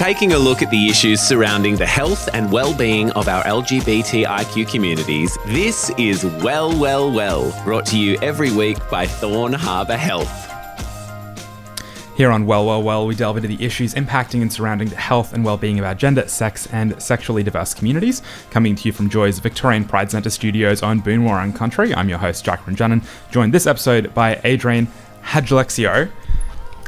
Taking a look at the issues surrounding the health and well-being of our LGBTIQ communities, this is Well, Well, Well, brought to you every week by Thorne Harbour Health. Here on Well, Well, Well, we delve into the issues impacting and surrounding the health and well-being of our gender, sex, and sexually diverse communities. Coming to you from Joy's Victorian Pride Centre studios on Boonwurrung Country, I'm your host, Jack Ranjanen, joined this episode by Adrian Hadjalexio.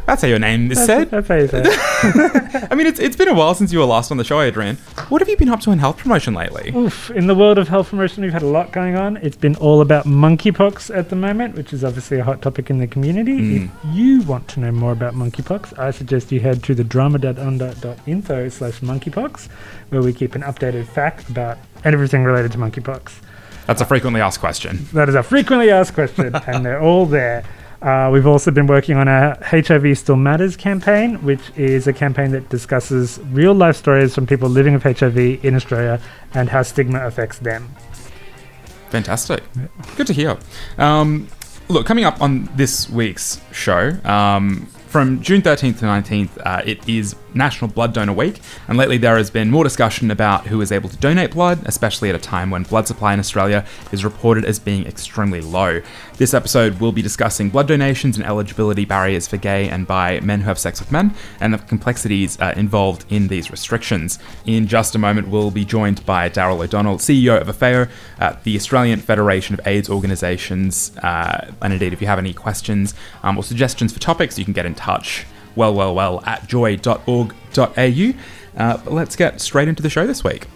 That's how your name is said. That's how you say it. I mean, it's, it's been a while since you were last on the show, Adrian. What have you been up to in health promotion lately? Oof. In the world of health promotion, we've had a lot going on. It's been all about monkeypox at the moment, which is obviously a hot topic in the community. Mm. If you want to know more about monkeypox, I suggest you head to the dramadownunder.info slash monkeypox, where we keep an updated fact about everything related to monkeypox. That's a frequently asked question. That is a frequently asked question, and they're all there. Uh, we've also been working on our HIV Still Matters campaign, which is a campaign that discusses real life stories from people living with HIV in Australia and how stigma affects them. Fantastic. Good to hear. Um, look, coming up on this week's show, um, from June 13th to 19th, uh, it is National Blood Donor Week, and lately there has been more discussion about who is able to donate blood, especially at a time when blood supply in Australia is reported as being extremely low. This episode will be discussing blood donations and eligibility barriers for gay and bi men who have sex with men, and the complexities uh, involved in these restrictions. In just a moment, we'll be joined by Daryl O'Donnell, CEO of AFAO, uh, the Australian Federation of AIDS Organisations. Uh, and indeed, if you have any questions um, or suggestions for topics, you can get in touch well, well, well at joy.org.au. Uh, but let's get straight into the show this week.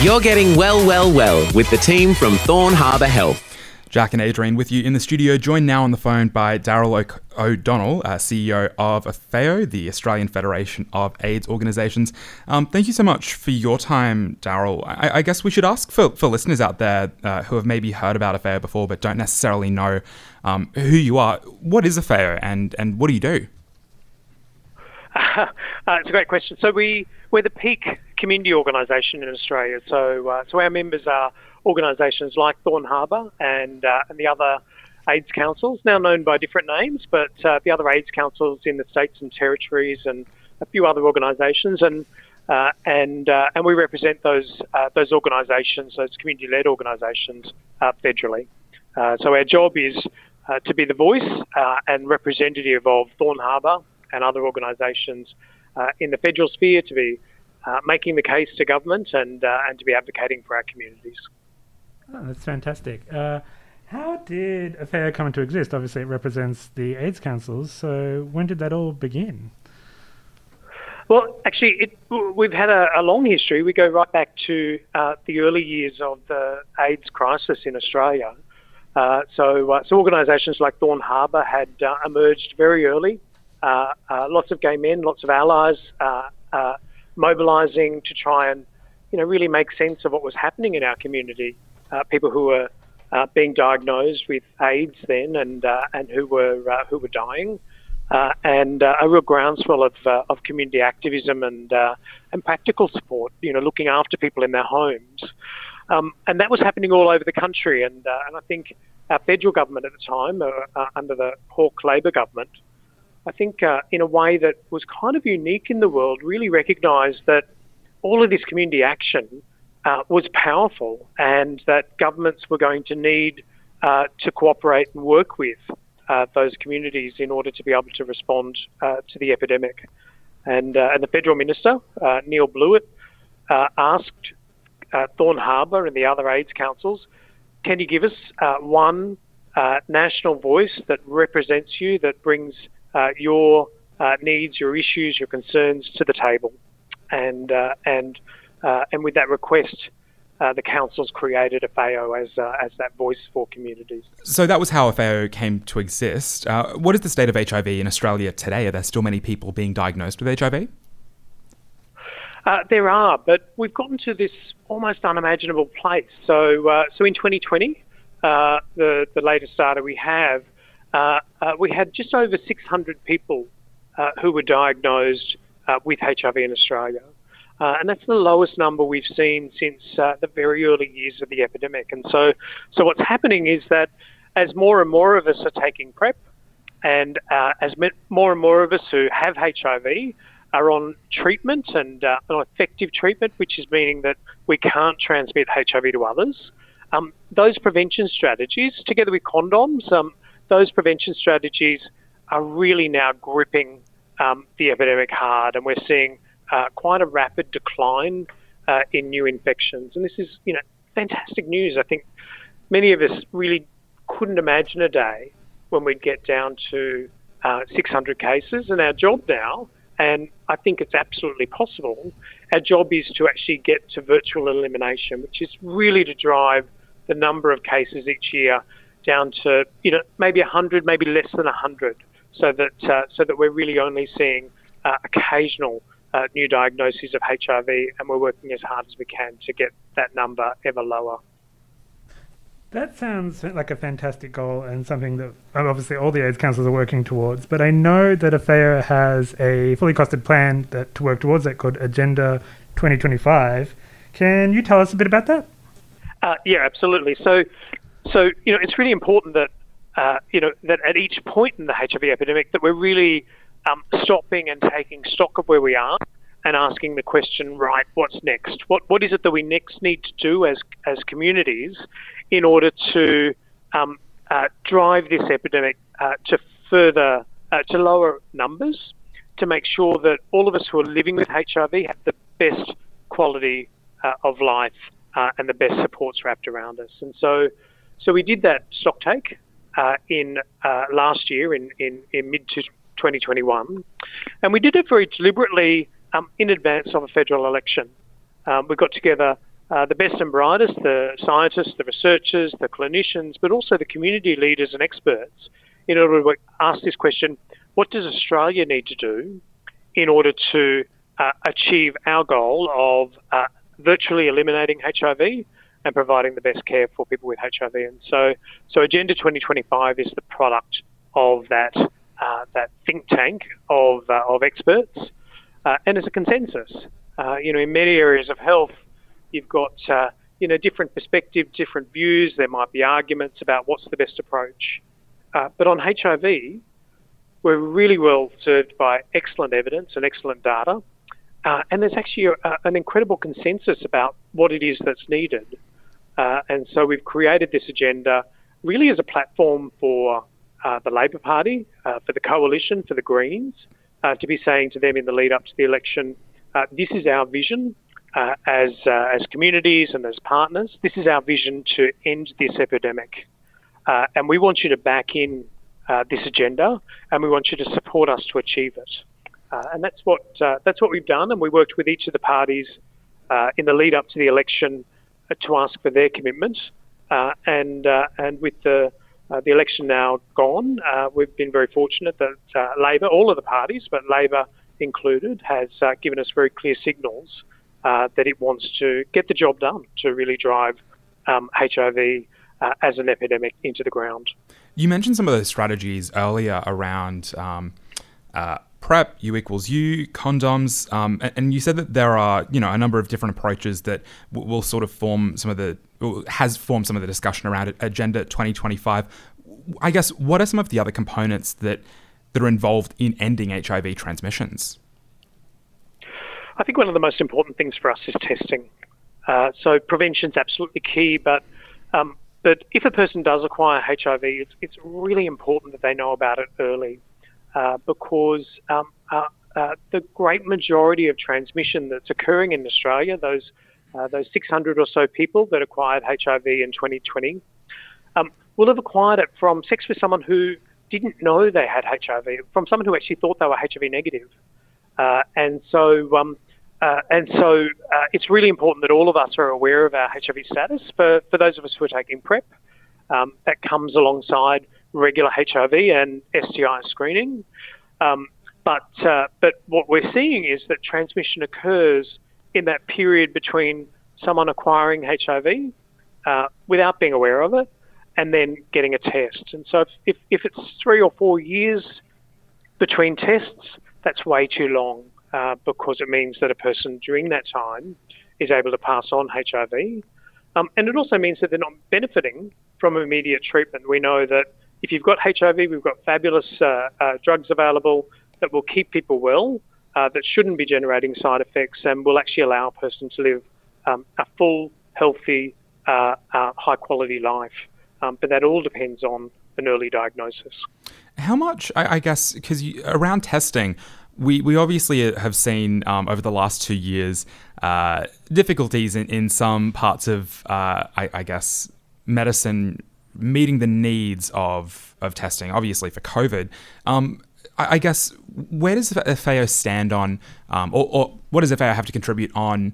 You're getting well, well, well with the team from Thorne Harbour Health. Jack and Adrian with you in the studio, joined now on the phone by Daryl O'Donnell, uh, CEO of AFAO, the Australian Federation of AIDS Organisations. Um, thank you so much for your time, Daryl. I-, I guess we should ask for, for listeners out there uh, who have maybe heard about AFAO before but don't necessarily know um, who you are. What is AFAO and, and what do you do? Uh, it's a great question. So we we're the peak community organisation in Australia. So uh, so our members are organisations like Thorne Harbour and uh, and the other AIDS councils, now known by different names, but uh, the other AIDS councils in the states and territories and a few other organisations and. Uh, and and we represent those those organisations, those community-led organisations, federally. so our job is to be the voice and representative of Thorne Harbour and other organisations uh, in the federal sphere to be uh, making the case to government and uh, and to be advocating for our communities. Oh, that's fantastic. Uh, how did AFAO come into exist? Obviously, it represents the AIDS councils. So when did that all begin? Well, actually, it, we've had a, a, long history. We go right back to uh, the early years of the AIDS crisis in Australia. Uh, so, uh, so organisations like Thorne Harbour had uh, emerged very early uh, uh, lots of gay men, lots of allies uh, mobilising to try and, you know, really make sense of what was happening in our community. people who were being diagnosed with AIDS then, and and who were who were dying. Uh, and uh, a real groundswell of, uh, of community activism and and practical support. You know, looking after people in their homes, um, and that was happening all over the country. And and I think our federal government at the time, under the Hawke Labor government, I think uh, in a way that was kind of unique in the world, really recognised that all of this community action uh, was powerful and that governments were going to need uh, to cooperate and work with uh, those communities in order to be able to respond uh, to the epidemic. And, uh, and the federal minister, Neil Blewett, asked Thorne Harbour and the other AIDS councils, can you give us one national voice that represents you, that brings uh, your uh, needs, your issues, your concerns to the table, and uh, and uh, and with that request. Uh, the councils created AFAO as as that voice for communities. So that was how AFAO came to exist. what is the state of HIV in Australia today? Are there still many people being diagnosed with HIV? Uh, there are, but we've gotten to this almost unimaginable place. So, uh, so in 2020, uh, the, the latest data we have, uh, uh, we had just over 600 people uh, who were diagnosed uh, with HIV in Australia. Uh, and that's the lowest number we've seen since the very early years of the epidemic. And so, so what's happening is that as more and more of us are taking PrEP, and as more and more of us who have HIV are on treatment and uh, on effective treatment, which is meaning that we can't transmit HIV to others. Um, those prevention strategies, together with condoms, um, those prevention strategies are really now gripping um, the epidemic hard, and we're seeing uh, quite a rapid decline uh, in new infections. And this is, you know, fantastic news. I think many of us really couldn't imagine a day when we'd get down to uh, 600 cases, and our job now and I think it's absolutely possible. Our job is to actually get to virtual elimination, which is really to drive the number of cases each year down to you know maybe 100, maybe less than 100, so that uh, so that we're really only seeing uh, occasional uh, new diagnoses of HIV, and we're working as hard as we can to get that number ever lower. That sounds like a fantastic goal and something that obviously all the AIDS councils are working towards. But I know that AFAO has a fully costed plan that to work towards that called Agenda 2025. Can you tell us a bit about that? Uh, yeah, absolutely. So, so you know, it's really important that uh, you know that at each point in the HIV epidemic that we're really um, stopping and taking stock of where we are and asking the question, right, what's next? What what is it that we next need to do as as communities in order to um, uh, drive this epidemic uh, to further uh, to lower numbers, to make sure that all of us who are living with HIV have the best quality uh, of life uh, and the best supports wrapped around us. And so, so we did that stock take uh, in last year in in, in mid 2021, and we did it very deliberately um, in advance of a federal election. Um, we got together uh, the best and brightest, the scientists, the researchers, the clinicians, but also the community leaders and experts, in order to ask this question what does Australia need to do in order to uh, achieve our goal of uh, virtually eliminating HIV and providing the best care for people with HIV? And so, so Agenda 2025 is the product of that, uh, that think tank of, uh, of experts. and as a consensus, you know, in many areas of health, You've got uh, you know different perspectives, different views. There might be arguments about what's the best approach. Uh, but on HIV, we're really well served by excellent evidence and excellent data. Uh, and there's actually a, an incredible consensus about what it is that's needed. Uh, and so we've created this agenda really as a platform for uh, the Labor Party, uh, for the Coalition, for the Greens, uh, to be saying to them in the lead up to the election, uh, this is our vision uh, as, as communities and as partners. This is our vision to end this epidemic. And we want you to back in this agenda and we want you to support us to achieve it. And that's what, that's what we've done. And we worked with each of the parties in the lead up to the election to ask for their commitment. and, and with the, the election now gone, we've been very fortunate that Labor, all of the parties, but Labor included, has given us very clear signals uh, that it wants to get the job done to really drive um, HIV uh, as an epidemic into the ground. You mentioned some of those strategies earlier around um, uh, PrEP, U equals U, condoms, um, and, and, you said that there are you know a number of different approaches that w- will sort of form some of the has formed some of the discussion around Agenda 2025. I guess what are some of the other components that that are involved in ending HIV transmissions? I think one of the most important things for us is testing. Uh, so prevention is absolutely key, but um, but if a person does acquire HIV, it's, it's really important that they know about it early, uh, because um, uh, uh the great majority of transmission that's occurring in Australia, those uh, those 600 or so people that acquired HIV in 2020, um, will have acquired it from sex with someone who didn't know they had HIV, from someone who actually thought they were HIV negative. And so um, uh, and so uh, it's really important that all of us are aware of our HIV status. For, for those of us who are taking PrEP, um, that comes alongside regular HIV and STI screening. Um, but, uh, but what we're seeing is that transmission occurs in that period between someone acquiring HIV uh, without being aware of it and then getting a test. And so if, if, if it's three or four years between tests, that's way too long uh, because it means that a person during that time is able to pass on HIV. Um, and it also means that they're not benefiting from immediate treatment. We know that if you've got HIV, we've got fabulous uh, uh, drugs available that will keep people well, uh, that shouldn't be generating side effects, and will actually allow a person to live um, a full, healthy, uh, uh, high quality life. Um, but that all depends on an early diagnosis. How much, I, I guess, because around testing, we, we obviously have seen um, over the last two years uh, difficulties in, in some parts of, I, I, guess, medicine meeting the needs of, of testing, obviously for COVID. Um, I, I, guess, where does FAO stand on, um, or, or, what does FAO have to contribute on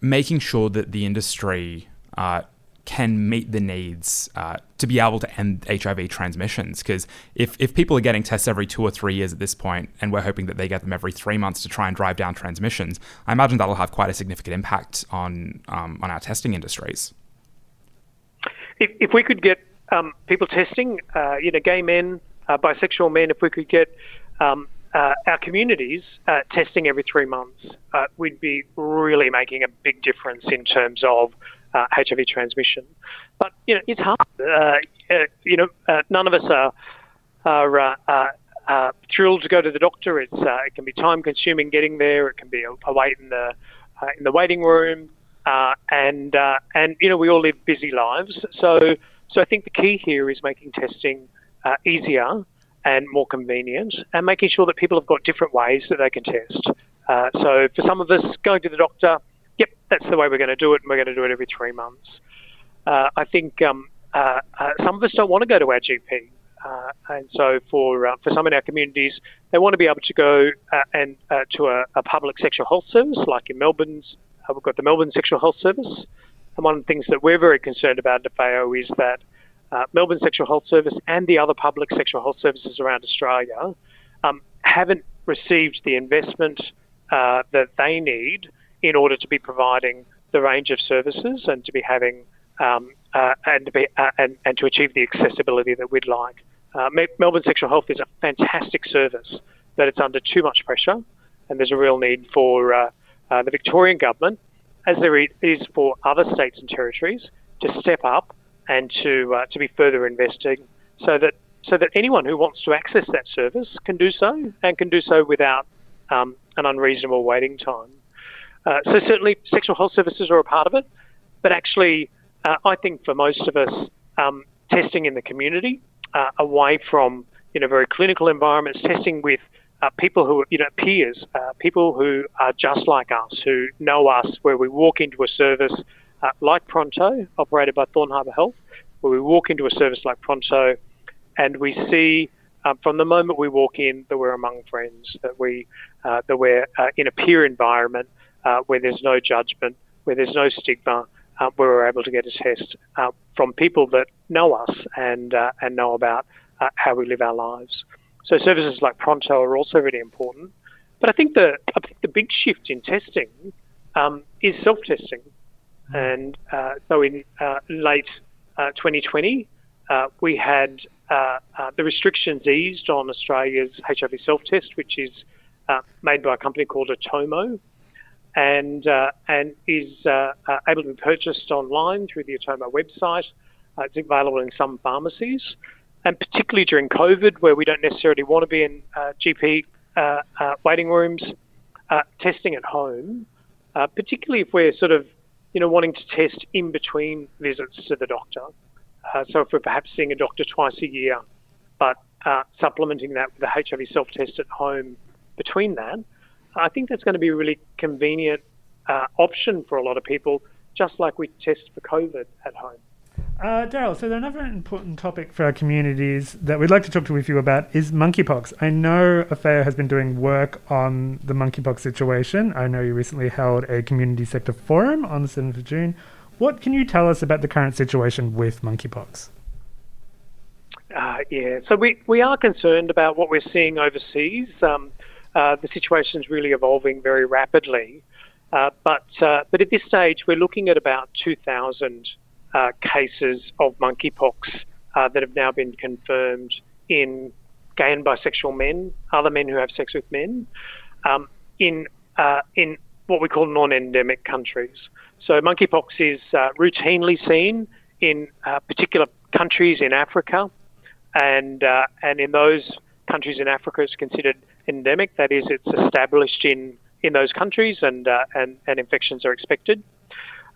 making sure that the industry uh, can meet the needs uh, to be able to end HIV transmissions. Because if, if people are getting tests every two or three years at this point, and we're hoping that they get them every three months to try and drive down transmissions, I imagine that'll have quite a significant impact on um, on our testing industries. If, if we could get um, people testing, uh, you know, gay men, uh, bisexual men, if we could get um, uh, our communities uh, testing every three months, uh, we'd be really making a big difference in terms of uh, HIV transmission. But you know, it's hard. Uh, uh, you know, uh, none of us are are uh, thrilled to go to the doctor. It's it can be time consuming getting there. It can be a, a wait in the in the waiting room, and and you know we all live busy lives. So so I think the key here is making testing easier and more convenient, and making sure that people have got different ways that they can test. Uh, so for some of us, going to the doctor yep, that's the way we're going to do it, and we're going to do it every three months. Uh, I think um, uh, uh, some of us don't want to go to our GP. Uh, and so, for uh, for some in our communities, they want to be able to go uh, and to a, a, public sexual health service, like in Melbourne's. we've got the Melbourne Sexual Health Service, and one of the things that we're very concerned about at FAO is that Melbourne Sexual Health Service and the other public sexual health services around Australia um, haven't received the investment that they need in order to be providing the range of services and to be having um, uh, and, to be, uh, and, and to achieve the accessibility that we'd like. Uh, Melbourne Sexual Health is a fantastic service, but it's under too much pressure, and there's a real need for uh, uh, the Victorian government, as there is for other states and territories, to step up and to uh, to be further investing, so that so that anyone who wants to access that service can do so and can do so without um, an unreasonable waiting time. Uh, so certainly sexual health services are a part of it, but actually uh, I think for most of us, um, testing in the community, uh, away from you know very clinical environments, testing with uh, people who you know peers, uh, people who are just like us, who know us, where we walk into a service like Pronto, operated by Thorne Harbour Health, where we walk into a service like Pronto, and we see um, from the moment we walk in that we're among friends, that we uh, that we're uh, in a peer environment, uh, where there's no judgment, where there's no stigma, uh, where we're able to get a test uh, from people that know us and uh, and know about uh, how we live our lives. So services like Pronto are also really important. But I think the I think the big shift in testing um, is self-testing, mm. and uh, so in late 2020 we had the restrictions eased on Australia's HIV self-test, which is made by a company called Atomo and uh, and is uh, uh, able to be purchased online through the Atomo website. Uh, it's available in some pharmacies, and particularly during COVID, where we don't necessarily want to be in uh, GP uh, waiting rooms, testing at home, particularly if we're sort of you know wanting to test in between visits to the doctor. so if we're perhaps seeing a doctor twice a year, but supplementing that with a HIV self-test at home between that I think that's going to be a really convenient uh, option for a lot of people, just like we test for COVID at home. Uh, Daryl, so another important topic for our communities that we'd like to talk to with you about is monkeypox. I know FAO has been doing work on the monkeypox situation. I know you recently held a community sector forum on the 7th of June. What can you tell us about the current situation with monkeypox? Uh, yeah, so we, we are concerned about what we're seeing overseas. Um, uh, the situation is really evolving very rapidly. Uh, but uh, but at this stage, we're looking at about 2,000 uh, cases of monkeypox uh, that have now been confirmed in gay and bisexual men, other men who have sex with men, um, in uh, in what we call non-endemic countries. So monkeypox is uh, routinely seen in particular countries in Africa, and and in those countries in Africa, it's considered endemic. That is, it's established in in those countries, and and and infections are expected.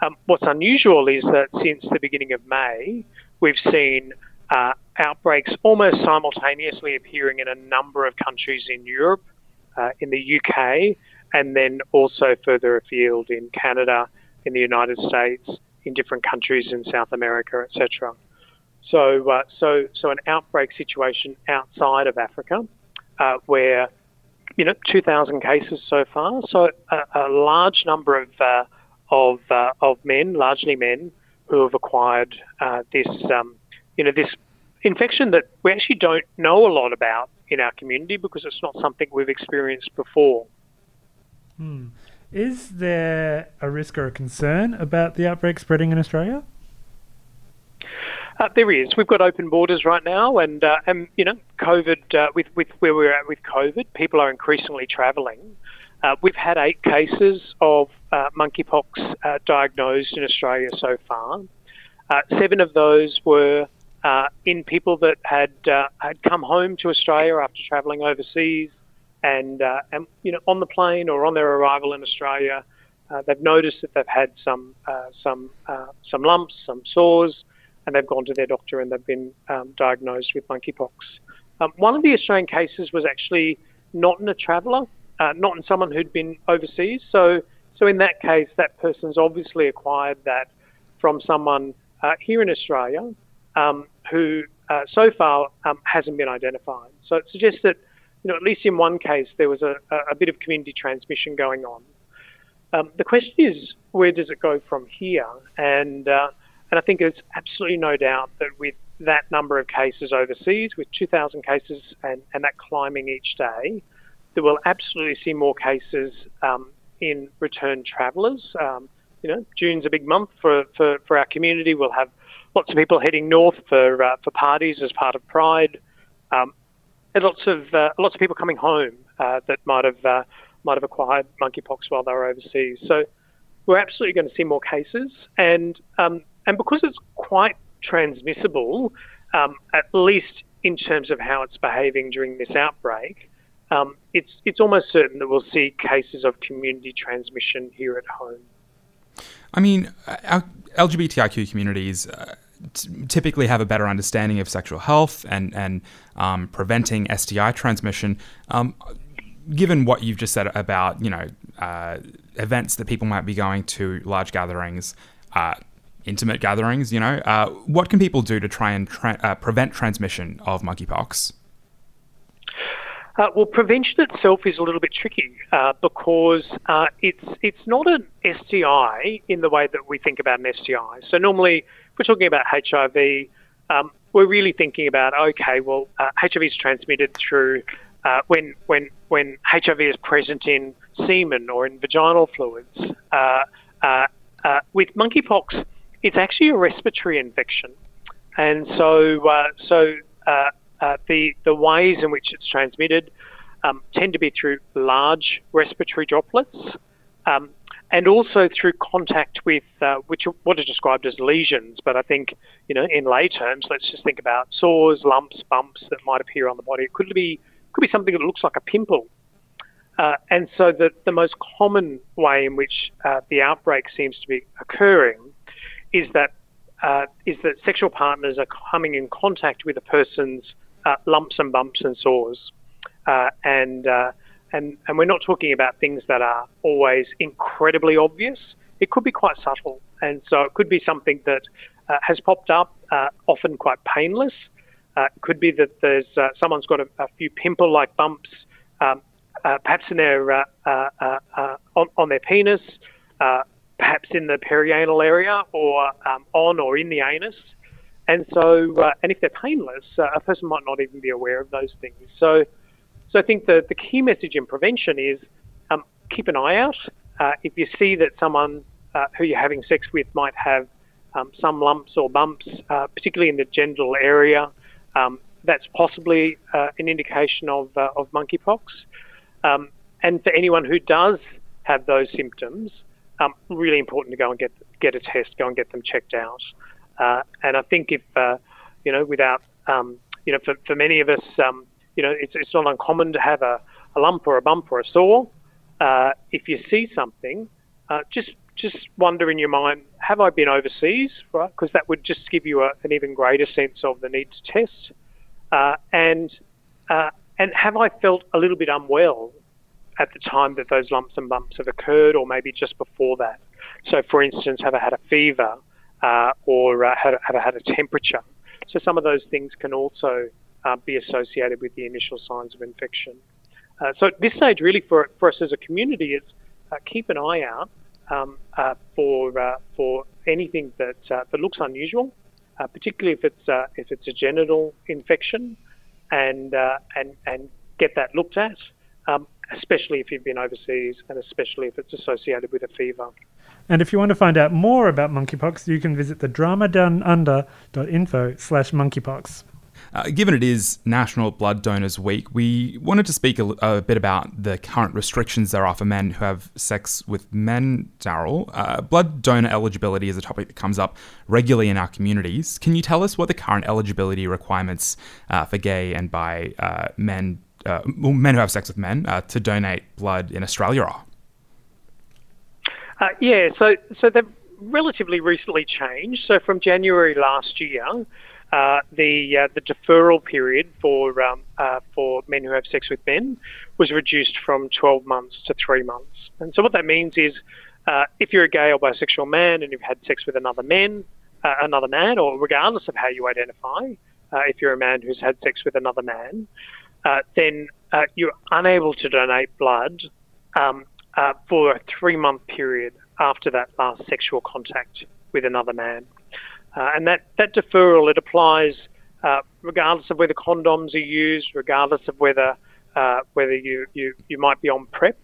Um, what's unusual is that since the beginning of May, we've seen uh, outbreaks almost simultaneously appearing in a number of countries in Europe, uh, in the UK, and then also further afield in Canada, in the United States, in different countries in South America, etc. So, uh, so, so an outbreak situation outside of Africa, uh, where you know 2,000 cases so far. So a, a large number of uh, of uh, of men, largely men, who have acquired uh, this um, you know this infection that we actually don't know a lot about in our community because it's not something we've experienced before. Hmm. Is there a risk or a concern about the outbreak spreading in Australia? Uh, there is. We've got open borders right now, and uh, and you know, COVID uh, with with where we're at with COVID, people are increasingly travelling. Uh, we've had eight cases of uh, monkeypox uh, diagnosed in Australia so far. seven of those were in people that had had come home to Australia after travelling overseas, and and you know, on the plane or on their arrival in Australia, they've noticed that they've had some some some lumps, some sores and they've gone to their doctor and they've been um, diagnosed with monkeypox. Um, one of the Australian cases was actually not in a traveller, uh, not in someone who'd been overseas. So, so in that case, that person's obviously acquired that from someone uh, here in Australia um, who uh, so far um, hasn't been identified. So it suggests that, you know, at least in one case, there was a, a bit of community transmission going on. Um, the question is, where does it go from here? And uh, and I think there's absolutely no doubt that with that number of cases overseas, with 2,000 cases and, and that climbing each day, that we'll absolutely see more cases um, in return travellers. Um, you know, June's a big month for, for, for our community. We'll have lots of people heading north for uh, for parties as part of Pride, um, and lots of uh, lots of people coming home uh, that might have uh, might have acquired monkeypox while they were overseas. So we're absolutely going to see more cases, and um, and because it's quite transmissible, um, at least in terms of how it's behaving during this outbreak, um, it's it's almost certain that we'll see cases of community transmission here at home. I mean, our LGBTIQ communities. Uh, typically have a better understanding of sexual health and and um, preventing STI transmission. Um, given what you've just said about you know uh, events that people might be going to, large gatherings, uh, intimate gatherings, you know, uh, what can people do to try and tra- uh, prevent transmission of monkeypox? Uh, well, prevention itself is a little bit tricky uh, because uh, it's it's not an STI in the way that we think about an STI. So normally, if we're talking about HIV, um, we're really thinking about okay, well, HIV uh, is transmitted through when when when HIV is present in semen or in vaginal fluids. with monkeypox, it's actually a respiratory infection, and so uh, so uh, the the ways in which it's transmitted um, tend to be through large respiratory droplets. Um, and also through contact with uh, which are, what are described as lesions, but I think you know in lay terms, let's just think about sores, lumps, bumps that might appear on the body. It could be could be something that looks like a pimple, uh, and so the the most common way in which uh, the outbreak seems to be occurring is that uh, is that sexual partners are coming in contact with a person's uh, lumps and bumps and sores, uh, and uh, and and we're not talking about things that are always incredibly obvious. It could be quite subtle, and so it could be something that uh, has popped up, uh, often quite painless. it could be that there's someone's got a, a few pimple-like bumps, um, perhaps in their on, on, their penis perhaps in the perianal area or um, on or in the anus. And so, uh, and if they're painless, uh, a person might not even be aware of those things. So, so I think the, the key message in prevention is um, keep an eye out. Uh, if you see that someone uh, who you're having sex with might have um, some lumps or bumps, uh, particularly in the genital area. Um, that's possibly uh, an indication of, of monkeypox. Um, and for anyone who does have those symptoms, um, really important to go and get get a test, go and get them checked out. Uh, and I think if uh, you know, without um, you know, for, for many of us, um, you know, it's, it's not uncommon to have a, a lump or a bump or a sore. Uh, if you see something, uh, just just wonder in your mind, have I been overseas? Right, because that would just give you a, an even greater sense of the need to test. Uh, and uh, and have I felt a little bit unwell at the time that those lumps and bumps have occurred, or maybe just before that? So, for instance, have I had a fever uh, or uh, have, have had a temperature? So, some of those things can also uh, be associated with the initial signs of infection. Uh, so, at this stage, really, for, for us as a community, is keep an eye out um, for for anything that that looks unusual uh, particularly if it's uh, if it's a genital infection, and uh, and and get that looked at, um, especially if you've been overseas, and especially if it's associated with a fever. And if you want to find out more about monkeypox, you can visit the dramadownunder.info slash monkeypox. Uh, given it is National Blood Donors Week, we wanted to speak a, a, bit about the current restrictions there are for men who have sex with men, Daryl. Uh, blood donor eligibility is a topic that comes up regularly in our communities. Can you tell us what the current eligibility requirements uh, for gay and bi uh, men, uh, men who have sex with men, uh, to donate blood in Australia are? Yeah, so so they've relatively recently changed. So from January last year, uh, the uh, the deferral period for um, uh, for men who have sex with men was reduced from 12 months to three months. And so what that means is, uh, if you're a gay or bisexual man and you've had sex with another man, uh, another man, or regardless of how you identify, if you're a man who's had sex with another man, then you're unable to donate blood um, for a three-month period after that last sexual contact with another man. Uh, and that, that deferral, it applies uh, regardless of whether condoms are used, regardless of whether, uh, whether you, you, you might be on PrEP,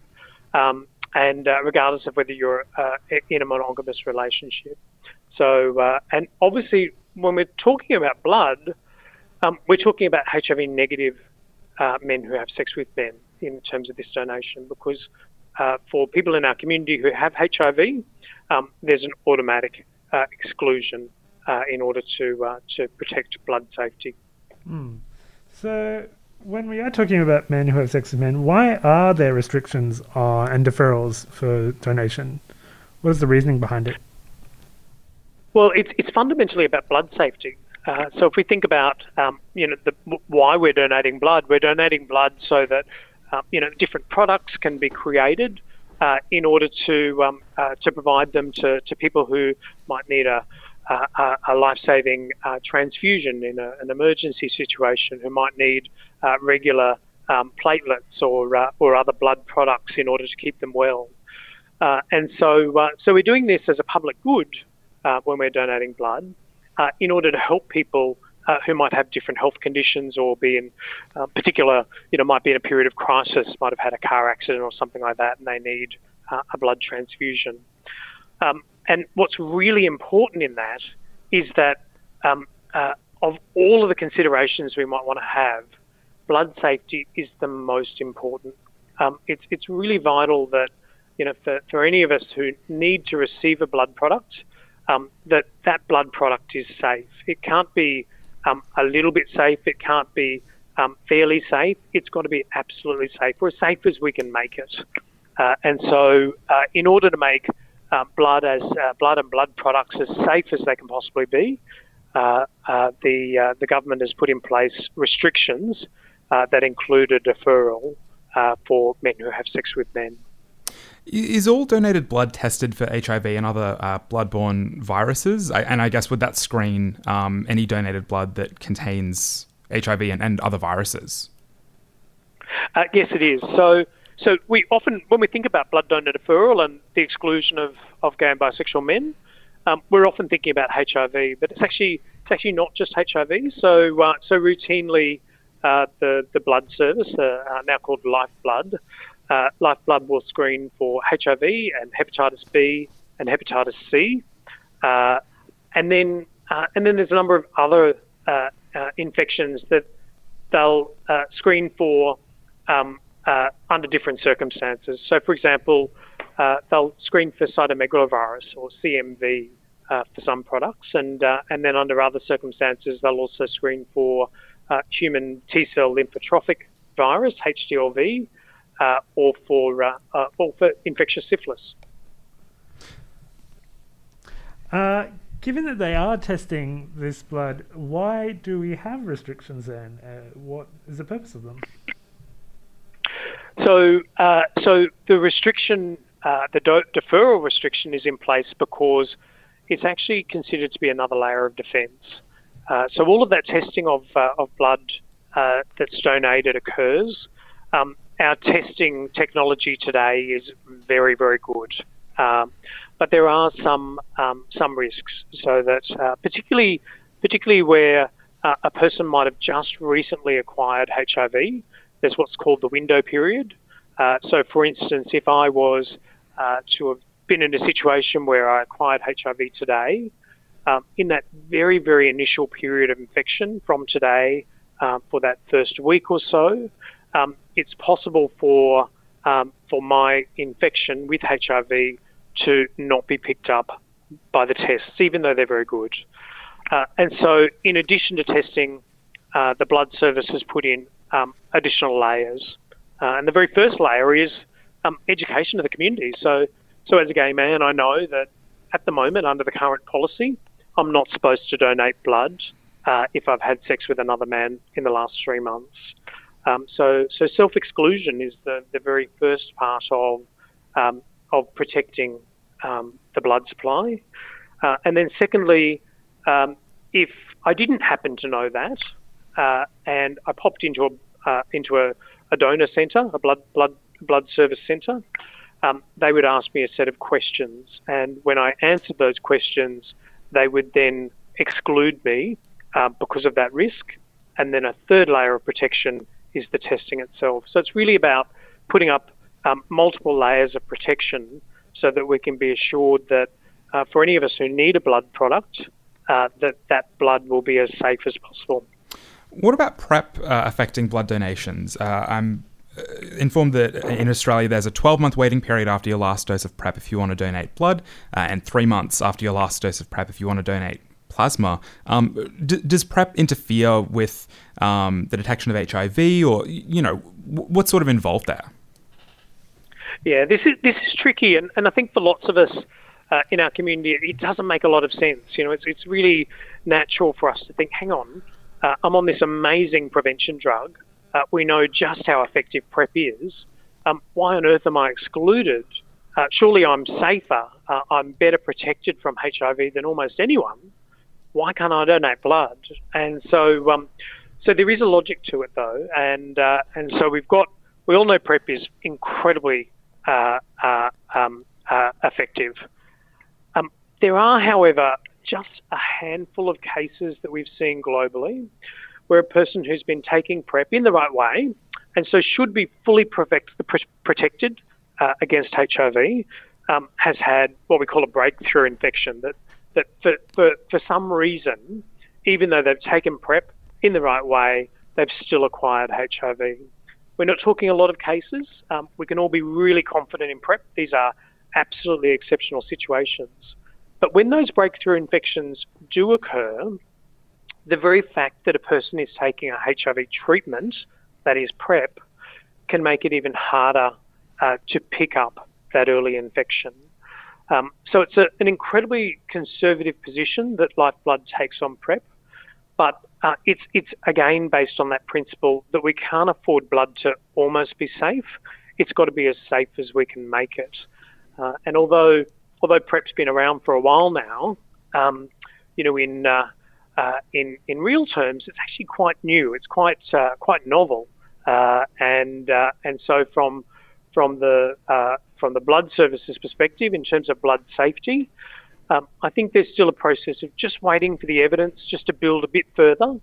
um, and uh, regardless of whether you're uh, in a monogamous relationship. So, uh, and obviously, when we're talking about blood, um, we're talking about HIV negative men who have sex with men in terms of this donation because for people in our community who have HIV, um, there's an automatic exclusion uh, in order to uh, to protect blood safety. Mm. So, when we are talking about men who have sex with men, why are there restrictions uh, and deferrals for donation? What is the reasoning behind it? Well, it's it's fundamentally about blood safety. Uh, so if we think about um, you know the, why we're donating blood, we're donating blood so that uh, you know different products can be created uh, in order to um, uh, to provide them to, to people who might need a uh, a life-saving uh, transfusion in a, an emergency situation, who might need uh, regular um, platelets or uh, or other blood products in order to keep them well. Uh, and so, so we're doing this as a public good when we're donating blood, in order to help people uh, who might have different health conditions or be in uh, particular, you know, might be in a period of crisis, might have had a car accident or something like that, and they need uh, a blood transfusion. Um, and what's really important in that is that um, uh, of all of the considerations we might want to have, blood safety is the most important. Um, it's it's really vital that you know for, for any of us who need to receive a blood product, um, that that blood product is safe. It can't be um, a little bit safe. It can't be um, fairly safe. It's got to be absolutely safe, or as safe as we can make it. Uh, and so, uh, in order to make uh, blood as uh, blood and blood products as safe as they can possibly be. Uh, uh the the government has put in place restrictions that include a deferral for men who have sex with men. Is all donated blood tested for HIV and other bloodborne viruses? I, and I guess would that screen um, any donated blood that contains HIV and, and other viruses? yes, it is. So so we often, when we think about blood donor deferral and the exclusion of, of gay and bisexual men, um, we're often thinking about HIV, but it's actually it's actually not just HIV. So uh, so routinely, uh, the the blood service, uh, uh now called Lifeblood, uh, Lifeblood will screen for HIV and hepatitis B and hepatitis C, uh, and then uh, and then there's a number of other uh, uh, infections that they'll screen for um, under different circumstances. So, for example, they'll screen for cytomegalovirus or CMV for some products, and and then under other circumstances they'll also screen for human T cell lymphotrophic virus (HTLV) or for or for infectious syphilis. Uh, given that they are testing this blood, why do we have restrictions then? Uh, what is the purpose of them? So, uh, so the restriction, uh, the do- deferral restriction, is in place because it's actually considered to be another layer of defence. Uh, so all of that testing of uh, of blood that's donated occurs. Um, our testing technology today is very, very good. Um, but there are some um, some risks. So that uh, particularly particularly where uh, a person might have just recently acquired HIV, there's what's called the window period. Uh, so, for instance, if I was uh, to have been in a situation where I acquired HIV today, um, in that very very initial period of infection from today uh, for that first week or so, um, it's possible for um, for my infection with HIV to not be picked up by the tests, even though they're very good. Uh, and so, in addition to testing, uh, the blood service has put in um, additional layers. Uh, and the very first layer is um, education of the community. So, so as a gay man, I know that at the moment, under the current policy, I'm not supposed to donate blood uh, if I've had sex with another man in the last three months. Um, so, so self-exclusion is the, the very first part of um, of protecting um, the blood supply. Uh, and then, secondly, um, if I didn't happen to know that, uh, and I popped into a uh, into a, a donor centre, a blood blood blood service centre, um, they would ask me a set of questions, and when I answered those questions, they would then exclude me uh, because of that risk. And then a third layer of protection is the testing itself. So it's really about putting up um, multiple layers of protection so that we can be assured that uh, for any of us who need a blood product, uh, that that blood will be as safe as possible. What about PrEP uh, affecting blood donations? Uh, I'm uh, informed that in Australia there's a 12 month waiting period after your last dose of PrEP if you want to donate blood, uh, and three months after your last dose of PrEP if you want to donate plasma. Um, d- does PrEP interfere with um, the detection of HIV, or you know, w- what's sort of involved there? Yeah, this is this is tricky, and, and I think for lots of us uh, in our community, it doesn't make a lot of sense. You know, it's it's really natural for us to think, hang on, uh, I'm on this amazing prevention drug. Uh, we know just how effective PrEP is. Um, why on earth am I excluded? Uh, surely I'm safer. Uh, I'm better protected from HIV than almost anyone. Why can't I donate blood? And so, um, so there is a logic to it though, and uh, and so we've got. We all know PrEP is incredibly uh, uh, um, uh, effective. Um, there are, however, just a handful of cases that we've seen globally where a person who's been taking PrEP in the right way and so should be fully protect, protected uh, against HIV um, has had what we call a breakthrough infection that, that for, for, for some reason, even though they've taken PrEP in the right way, they've still acquired HIV. We're not talking a lot of cases. Um, we can all be really confident in PrEP. These are absolutely exceptional situations. But when those breakthrough infections do occur, the very fact that a person is taking a HIV treatment, that is PrEP, can make it even harder uh, to pick up that early infection. Um, so it's a, an incredibly conservative position that Lifeblood takes on PrEP, but uh, it's it's again based on that principle that we can't afford blood to almost be safe. It's got to be as safe as we can make it. Uh, and although although PrEP's been around for a while now, um, you know, in uh, uh in in real terms, it's actually quite new. It's quite uh, quite novel, uh, and and so from from the from the blood services perspective, in terms of blood safety, um, I think there's still a process of just waiting for the evidence just to build a bit further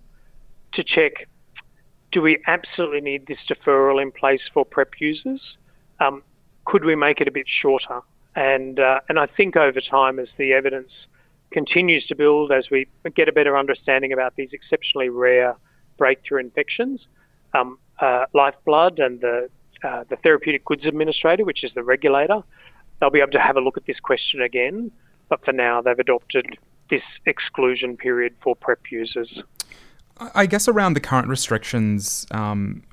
to check do we absolutely need this deferral in place for PrEP users? Um, could we make it a bit shorter? And, uh, and I think over time, as the evidence continues to build as we get a better understanding about these exceptionally rare breakthrough infections. Um, uh, Lifeblood and the uh, the Therapeutic Goods Administrator, which is the regulator, they'll be able to have a look at this question again. But for now, they've adopted this exclusion period for PrEP users. I guess around the current restrictions, um,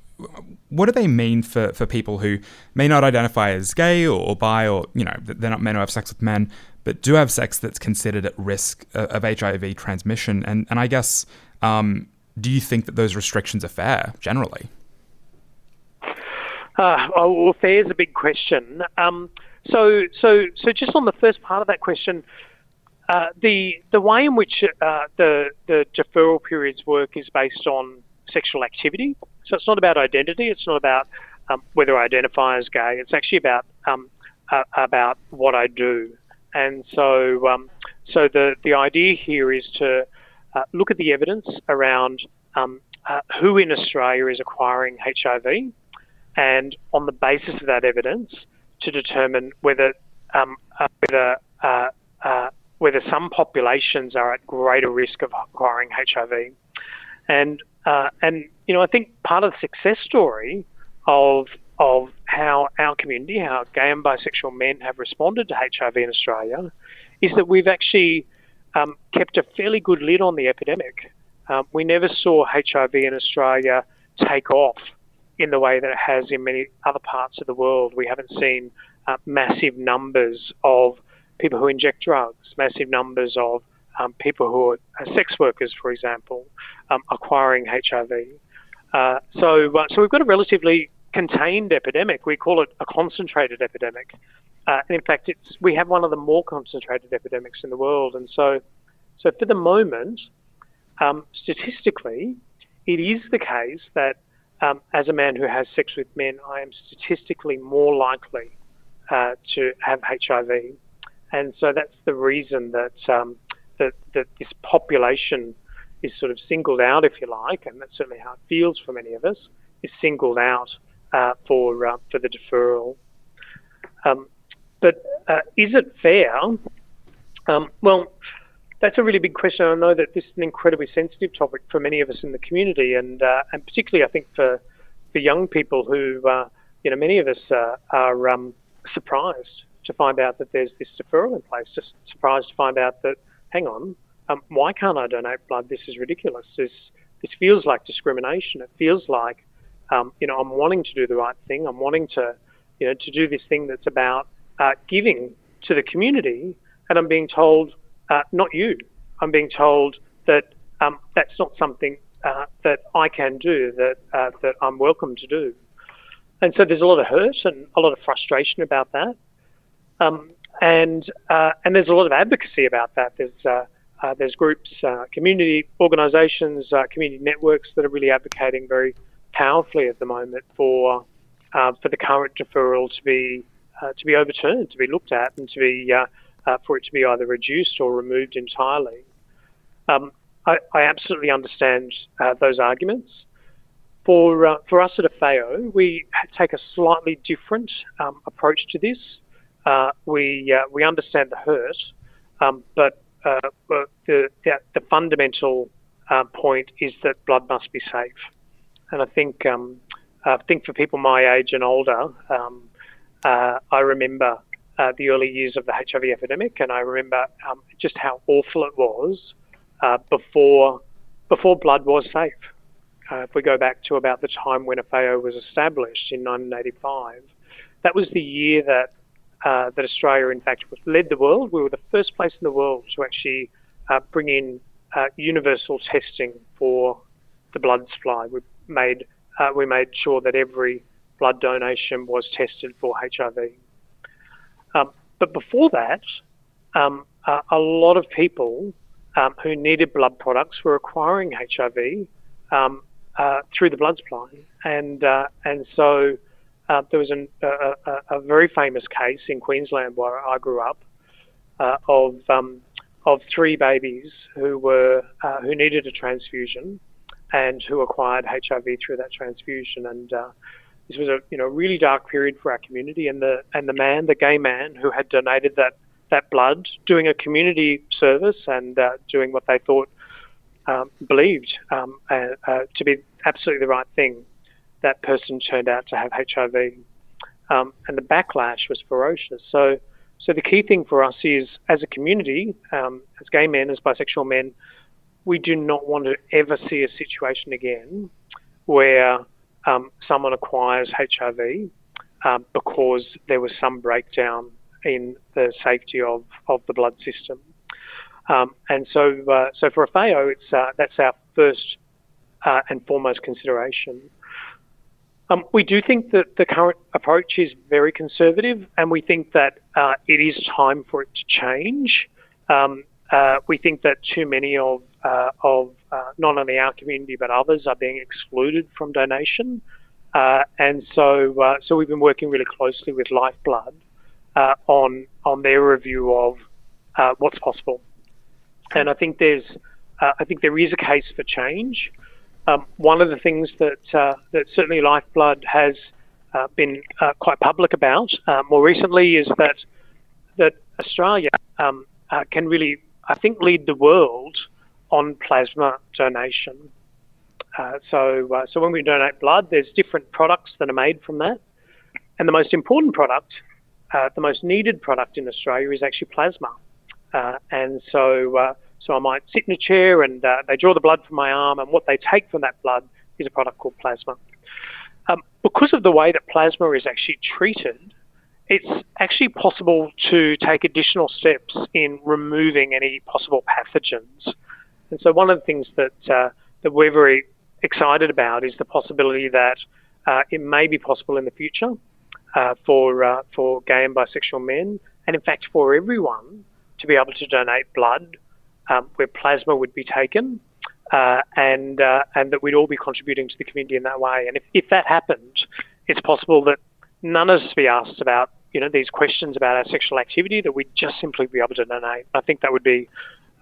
what do they mean for, for people who may not identify as gay or, or bi or, you know, they're not men who have sex with men, but do have sex that's considered at risk of, of HIV transmission? And, and I guess, um, do you think that those restrictions are fair generally? Uh, oh, well, is a big question. Um, so, so, so just on the first part of that question, uh, the the way in which uh, the the deferral periods work is based on sexual activity. So it's not about identity. It's not about um, whether I identify as gay. It's actually about um, uh, about what I do. And so um, so the the idea here is to uh, look at the evidence around um, uh, who in Australia is acquiring HIV, and on the basis of that evidence, to determine whether um, whether whether some populations are at greater risk of acquiring HIV. And uh, and you know, I think part of the success story of of how our community, how gay and bisexual men have responded to HIV in Australia, is that we've actually um, kept a fairly good lid on the epidemic. Um, we never saw HIV in Australia take off in the way that it has in many other parts of the world. We haven't seen uh, massive numbers of people who inject drugs, massive numbers of um, people who are sex workers, for example, um, acquiring HIV. Uh, so, uh, so we've got a relatively contained epidemic. We call it a concentrated epidemic. Uh, and in fact, it's, we have one of the more concentrated epidemics in the world. And so, so for the moment, um, statistically, it is the case that um, as a man who has sex with men, I am statistically more likely uh, to have HIV and so that's the reason that um, that, that this population is sort of singled out, if you like, and that's certainly how it feels for many of us, is singled out uh, for uh, for the deferral. Um, but uh, is it fair? Um, well, that's a really big question. I know that this is an incredibly sensitive topic for many of us in the community, and uh, and particularly I think for for young people who uh, you know many of us uh, are um, surprised to find out that there's this deferral in place. Just surprised to find out that, hang on, um, why can't I donate blood? This is ridiculous. This this feels like discrimination. It feels like, um, you know, I'm wanting to do the right thing. I'm wanting to, you know, to do this thing that's about uh, giving to the community, and I'm being told, uh, not you. I'm being told that um, that's not something uh, that I can do. That uh, that I'm welcome to do. And so there's a lot of hurt and a lot of frustration about that. Um, and uh, and there's a lot of advocacy about that. There's uh, uh, there's groups, community organisations, community networks that are really advocating very powerfully at the moment for for the current deferral to be to be overturned, to be looked at, and to be for it to be either reduced or removed entirely. Um, I, I, absolutely understand those arguments. For for us at AFAO, we take a slightly different um, approach to this uh, we uh, we understand the hurt, um, but uh, the, the, the fundamental uh, point is that blood must be safe, and I think um, I think for people my age and older, um, uh, I remember uh, the early years of the HIV epidemic, and I remember um, just how awful it was before before blood was safe. if we go back to about the time when AFAO was established in 1985, that was the year that uh, that Australia, in fact, led the world. We were the first place in the world to actually uh, bring in uh, universal testing for the blood supply. We made uh, we made sure that every blood donation was tested for HIV. Um, but before that, um, a lot of people um, who needed blood products were acquiring HIV um, uh, through the blood supply, and uh, and so uh, there was an, a, a, very famous case in Queensland where I grew up uh, of um, of three babies who were uh, who needed a transfusion and who acquired HIV through that transfusion. And uh, this was a you know really dark period for our community. And the and the man, the gay man who had donated that that blood, doing a community service and uh, doing what they thought um, believed um, uh, uh, to be absolutely the right thing. That person turned out to have HIV, um, and the backlash was ferocious. So, so the key thing for us is, as a community, um, as gay men, as bisexual men, we do not want to ever see a situation again where um, someone acquires HIV um, because there was some breakdown in the safety of, of the blood system. Um, and so, uh, so for AFAO, it's uh, that's our first uh, and foremost consideration. Um, we do think that the current approach is very conservative, and we think that uh, it is time for it to change. Um, uh, we think that too many of uh, of not only our community but others are being excluded from donation, and so so we've been working really closely with Lifeblood on on their review of what's possible and I think there's, uh, I think there is a case for change. Um, one of the things that uh, that certainly Lifeblood has uh, been uh, quite public about uh, more recently is that that Australia um, uh, can really, I think, lead the world on plasma donation. so, so when we donate blood, there's different products that are made from that, and the most important product, the most needed product in Australia, is actually plasma. Uh, and so, uh, so I might sit in a chair and uh, they draw the blood from my arm, and what they take from that blood is a product called plasma. Um, because of the way that plasma is actually treated, it's actually possible to take additional steps in removing any possible pathogens. And so, one of the things that uh, that we're very excited about is the possibility that uh, it may be possible in the future uh, for for gay and bisexual men, and in fact for everyone, to be able to donate blood um, where plasma would be taken, uh, and uh, and that we'd all be contributing to the community in that way. And if, if that happened, it's possible that none of us be asked about you know these questions about our sexual activity that we'd just simply be able to donate. I think that would be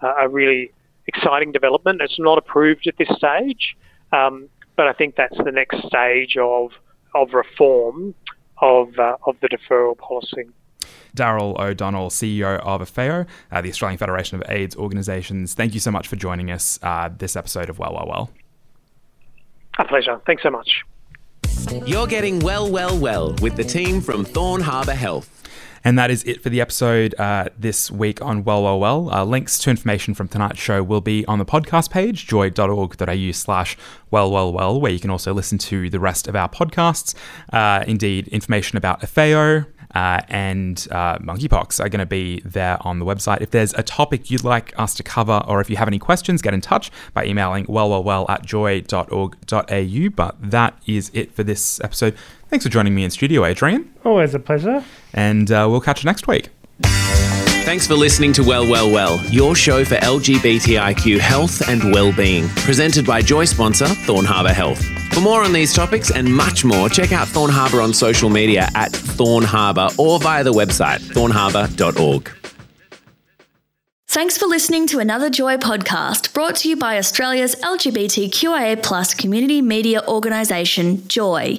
uh, a really exciting development. It's not approved at this stage, um, but I think that's the next stage of of reform of uh, of the deferral policy. Darryl O'Donnell, CEO of AFAO, uh, the Australian Federation of AIDS Organisations. Thank you so much for joining us uh, this episode of Well, Well, Well. A pleasure. Thanks so much. You're getting well, well, well with the team from Thorne Harbour Health. And that is it for the episode uh, this week on Well, Well, Well. Uh, links to information from tonight's show will be on the podcast page, joy.org.au slash well, well, well, where you can also listen to the rest of our podcasts. Uh, indeed, information about AFAO, uh, and uh, monkeypox are going to be there on the website. If there's a topic you'd like us to cover, or if you have any questions, get in touch by emailing wellwellwell at joy.org.au. But that is it for this episode. Thanks for joining me in studio, Adrian. Always a pleasure. And uh, we'll catch you next week. Thanks for listening to Well, Well, Well, your show for LGBTIQ health and well-being, presented by Joy sponsor Thorne Harbour Health. For more on these topics and much more, check out Thorne Harbour on social media at Thorne Harbour or via the website thorneharbour.org. Thanks for listening to another Joy podcast brought to you by Australia's LGBTQIA community media organisation, Joy.